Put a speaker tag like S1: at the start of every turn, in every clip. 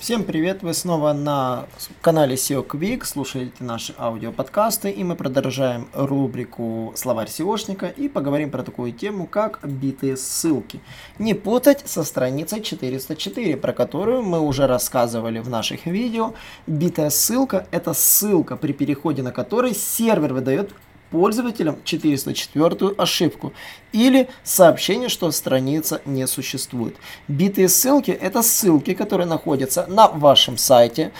S1: Всем привет! Вы снова на канале SEO Quick, слушаете наши аудиоподкасты, и мы продолжаем рубрику «Словарь SEOшника» и поговорим про такую тему, как битые ссылки. Не путать со страницей 404, про которую мы уже рассказывали в наших видео. Битая ссылка – это ссылка, при переходе на которой сервер выдает пользователям 404 ошибку или сообщение, что страница не существует. Битые ссылки – это ссылки, которые находятся на вашем сайте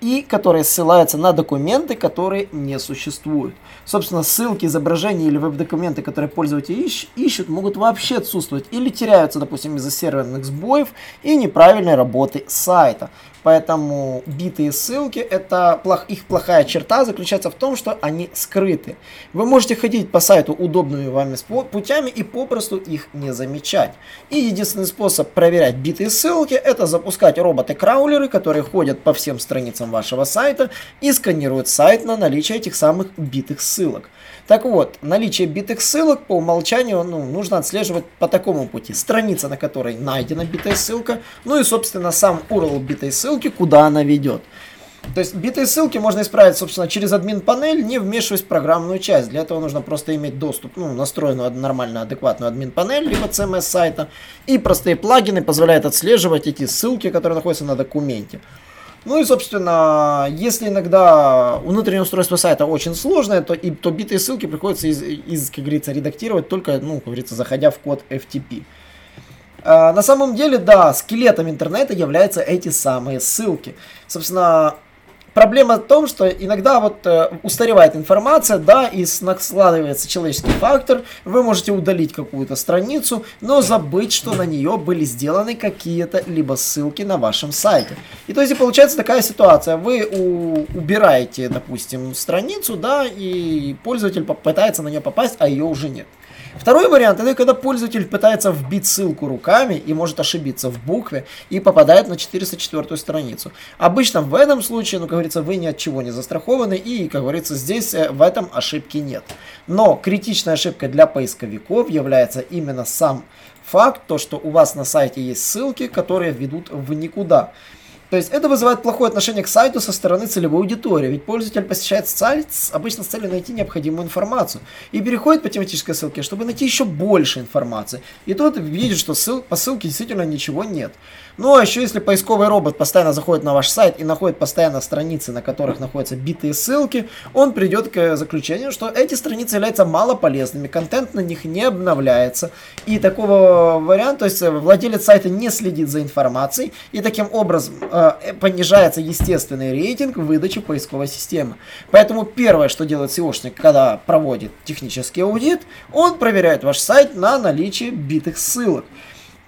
S1: и которые ссылаются на документы, которые не существуют. Собственно, ссылки, изображения или веб-документы, которые пользователи ищ ищут, могут вообще отсутствовать или теряются, допустим, из-за серверных сбоев и неправильной работы сайта. Поэтому битые ссылки, это плох, их плохая черта заключается в том, что они скрыты. Вы можете ходить по сайту удобными вами путями и попросту их не замечать. И единственный способ проверять битые ссылки, это запускать роботы-краулеры, которые ходят по всем страницам вашего сайта и сканируют сайт на наличие этих самых битых ссылок. Так вот, наличие битых ссылок по умолчанию ну, нужно отслеживать по такому пути. Страница, на которой найдена битая ссылка, ну и, собственно, сам URL битой ссылки, куда она ведет. То есть битые ссылки можно исправить, собственно, через админ-панель, не вмешиваясь в программную часть. Для этого нужно просто иметь доступ, ну, настроенную нормальную, адекватную админ-панель, либо CMS сайта. И простые плагины позволяют отслеживать эти ссылки, которые находятся на документе. Ну и, собственно, если иногда внутреннее устройство сайта очень сложное, то, и, то битые ссылки приходится из, из, как говорится, редактировать только, ну, как говорится, заходя в код FTP. А, на самом деле, да, скелетом интернета являются эти самые ссылки. Собственно, Проблема в том, что иногда вот э, устаревает информация, да, и складывается человеческий фактор, вы можете удалить какую-то страницу, но забыть, что на нее были сделаны какие-то либо ссылки на вашем сайте. И то есть получается такая ситуация, вы у, убираете, допустим, страницу, да, и пользователь попытается на нее попасть, а ее уже нет. Второй вариант это когда пользователь пытается вбить ссылку руками и может ошибиться в букве и попадает на 404 страницу. Обычно в этом случае, ну, как говорится, вы ни от чего не застрахованы и, как говорится, здесь э, в этом ошибки нет. Но критичной ошибкой для поисковиков является именно сам факт, то, что у вас на сайте есть ссылки, которые ведут в никуда. То есть это вызывает плохое отношение к сайту со стороны целевой аудитории, ведь пользователь посещает сайт обычно с целью найти необходимую информацию и переходит по тематической ссылке, чтобы найти еще больше информации. И тут видит, что ссыл, по ссылке действительно ничего нет. Ну а еще если поисковый робот постоянно заходит на ваш сайт и находит постоянно страницы, на которых находятся битые ссылки, он придет к заключению, что эти страницы являются малополезными, контент на них не обновляется. И такого варианта, то есть владелец сайта не следит за информацией и таким образом э, Э, понижается естественный рейтинг выдачи поисковой системы. Поэтому первое, что делает SEOшник, когда проводит технический аудит, он проверяет ваш сайт на наличие битых ссылок.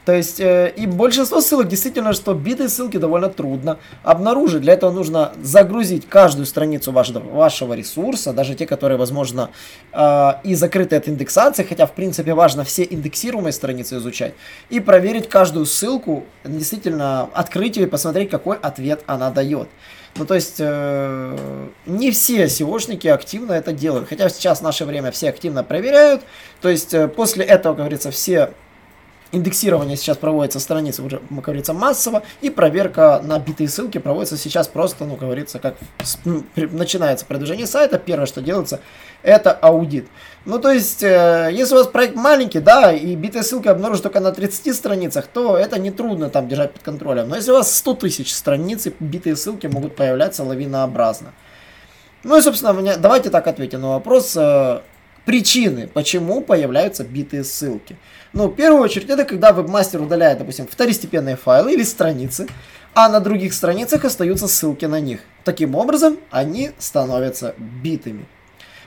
S1: То есть, э, и большинство ссылок действительно, что битые ссылки довольно трудно обнаружить. Для этого нужно загрузить каждую страницу вашего, вашего ресурса, даже те, которые, возможно, э, и закрыты от индексации, хотя, в принципе, важно все индексируемые страницы изучать, и проверить каждую ссылку, действительно открыть ее и посмотреть, какой ответ она дает. Ну, то есть, э, не все SEOшники активно это делают. Хотя сейчас в наше время все активно проверяют. То есть, э, после этого, как говорится, все Индексирование сейчас проводится страницы уже, как говорится, массово, и проверка на битые ссылки проводится сейчас просто, ну, говорится, как ну, начинается продвижение сайта, первое, что делается, это аудит. Ну, то есть, э, если у вас проект маленький, да, и битые ссылки обнаружат только на 30 страницах, то это нетрудно там держать под контролем. Но если у вас 100 тысяч страниц, и битые ссылки могут появляться лавинообразно. Ну и, собственно, давайте так ответим на вопрос, э, причины, почему появляются битые ссылки. Ну, в первую очередь, это когда вебмастер удаляет, допустим, второстепенные файлы или страницы, а на других страницах остаются ссылки на них. Таким образом, они становятся битыми.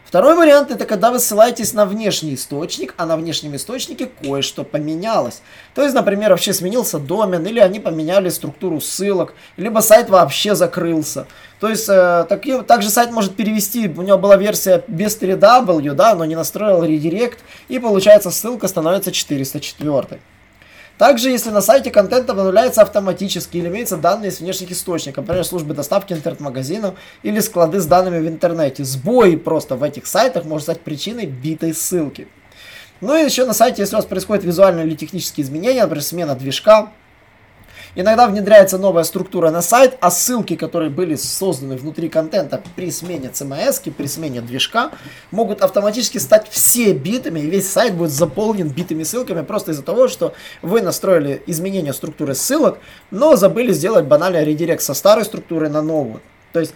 S1: Второй вариант это когда вы ссылаетесь на внешний источник, а на внешнем источнике кое-что поменялось. То есть, например, вообще сменился домен, или они поменяли структуру ссылок, либо сайт вообще закрылся. То есть, э, так, также сайт может перевести, у него была версия без 3W, да, но не настроил редирект, и получается ссылка становится 404. Также, если на сайте контент обновляется автоматически или имеются данные с внешних источников, например, службы доставки интернет-магазинов или склады с данными в интернете, сбой просто в этих сайтах может стать причиной битой ссылки. Ну и еще на сайте, если у вас происходят визуальные или технические изменения, например, смена движка, Иногда внедряется новая структура на сайт, а ссылки, которые были созданы внутри контента при смене CMS, при смене движка, могут автоматически стать все битами, и весь сайт будет заполнен битыми ссылками просто из-за того, что вы настроили изменение структуры ссылок, но забыли сделать банальный редирект со старой структуры на новую. То есть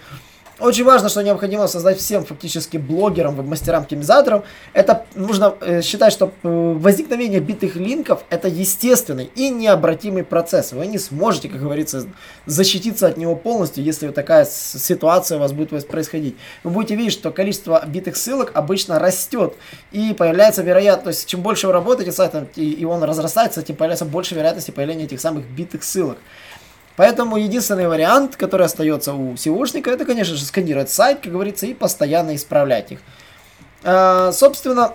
S1: очень важно, что необходимо создать всем фактически блогерам, веб-мастерам, оптимизаторам. Это нужно э, считать, что э, возникновение битых линков это естественный и необратимый процесс. Вы не сможете, как говорится, защититься от него полностью, если такая ситуация у вас будет происходить. Вы будете видеть, что количество битых ссылок обычно растет. И появляется вероятность, чем больше вы работаете с сайтом, и он разрастается, тем появляется больше вероятности появления этих самых битых ссылок. Поэтому единственный вариант, который остается у SEOшника, это, конечно же, сканировать сайт, как говорится, и постоянно исправлять их. А, собственно,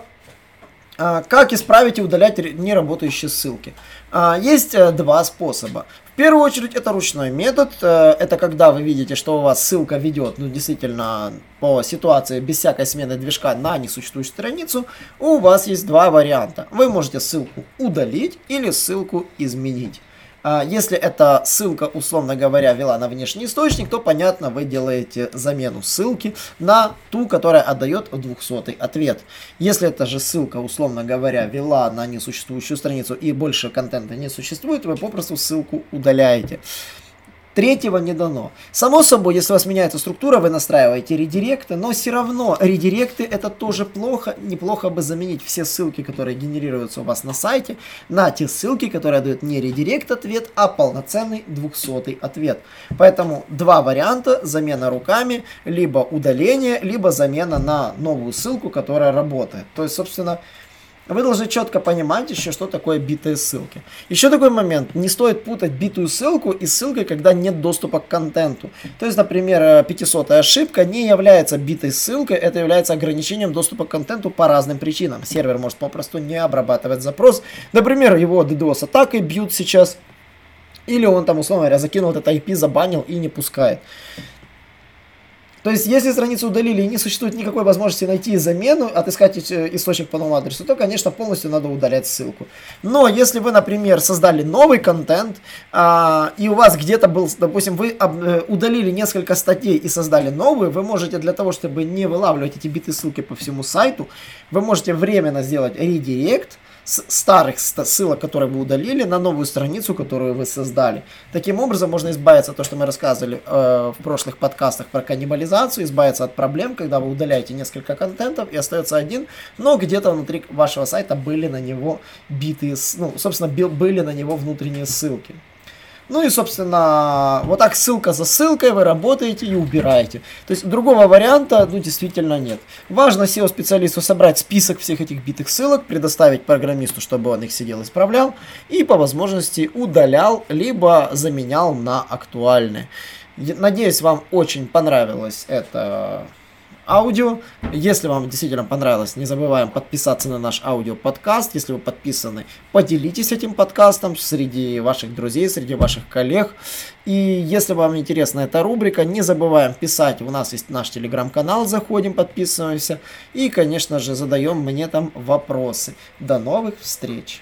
S1: а, как исправить и удалять неработающие ссылки? А, есть а, два способа. В первую очередь это ручной метод. А, это когда вы видите, что у вас ссылка ведет, ну, действительно, по ситуации без всякой смены движка на несуществующую страницу. У вас есть два варианта. Вы можете ссылку удалить или ссылку изменить. А если эта ссылка, условно говоря, вела на внешний источник, то, понятно, вы делаете замену ссылки на ту, которая отдает 200 ответ. Если эта же ссылка, условно говоря, вела на несуществующую страницу и больше контента не существует, вы попросту ссылку удаляете. Третьего не дано. Само собой, если у вас меняется структура, вы настраиваете редиректы, но все равно редиректы это тоже плохо. Неплохо бы заменить все ссылки, которые генерируются у вас на сайте, на те ссылки, которые дают не редирект ответ, а полноценный 200 ответ. Поэтому два варианта. Замена руками, либо удаление, либо замена на новую ссылку, которая работает. То есть, собственно, вы должны четко понимать еще, что такое битые ссылки. Еще такой момент. Не стоит путать битую ссылку и ссылкой, когда нет доступа к контенту. То есть, например, 500 ошибка не является битой ссылкой, это является ограничением доступа к контенту по разным причинам. Сервер может попросту не обрабатывать запрос. Например, его DDoS атакой бьют сейчас. Или он там, условно говоря, закинул этот IP, забанил и не пускает. То есть, если страницу удалили и не существует никакой возможности найти замену, отыскать э, источник по новому адресу, то, конечно, полностью надо удалять ссылку. Но если вы, например, создали новый контент, а, и у вас где-то был, допустим, вы об, э, удалили несколько статей и создали новые, вы можете для того, чтобы не вылавливать эти биты ссылки по всему сайту, вы можете временно сделать редирект, старых ссылок, которые вы удалили, на новую страницу, которую вы создали. Таким образом, можно избавиться от того, что мы рассказывали э, в прошлых подкастах про каннибализацию, избавиться от проблем, когда вы удаляете несколько контентов и остается один, но где-то внутри вашего сайта были на него битые, ну, собственно, были на него внутренние ссылки. Ну и, собственно, вот так ссылка за ссылкой вы работаете и убираете. То есть другого варианта, ну, действительно нет. Важно SEO-специалисту собрать список всех этих битых ссылок, предоставить программисту, чтобы он их сидел, исправлял, и по возможности удалял, либо заменял на актуальные. Надеюсь, вам очень понравилось это аудио. Если вам действительно понравилось, не забываем подписаться на наш аудиоподкаст. Если вы подписаны, поделитесь этим подкастом среди ваших друзей, среди ваших коллег. И если вам интересна эта рубрика, не забываем писать. У нас есть наш телеграм-канал, заходим, подписываемся. И, конечно же, задаем мне там вопросы. До новых встреч!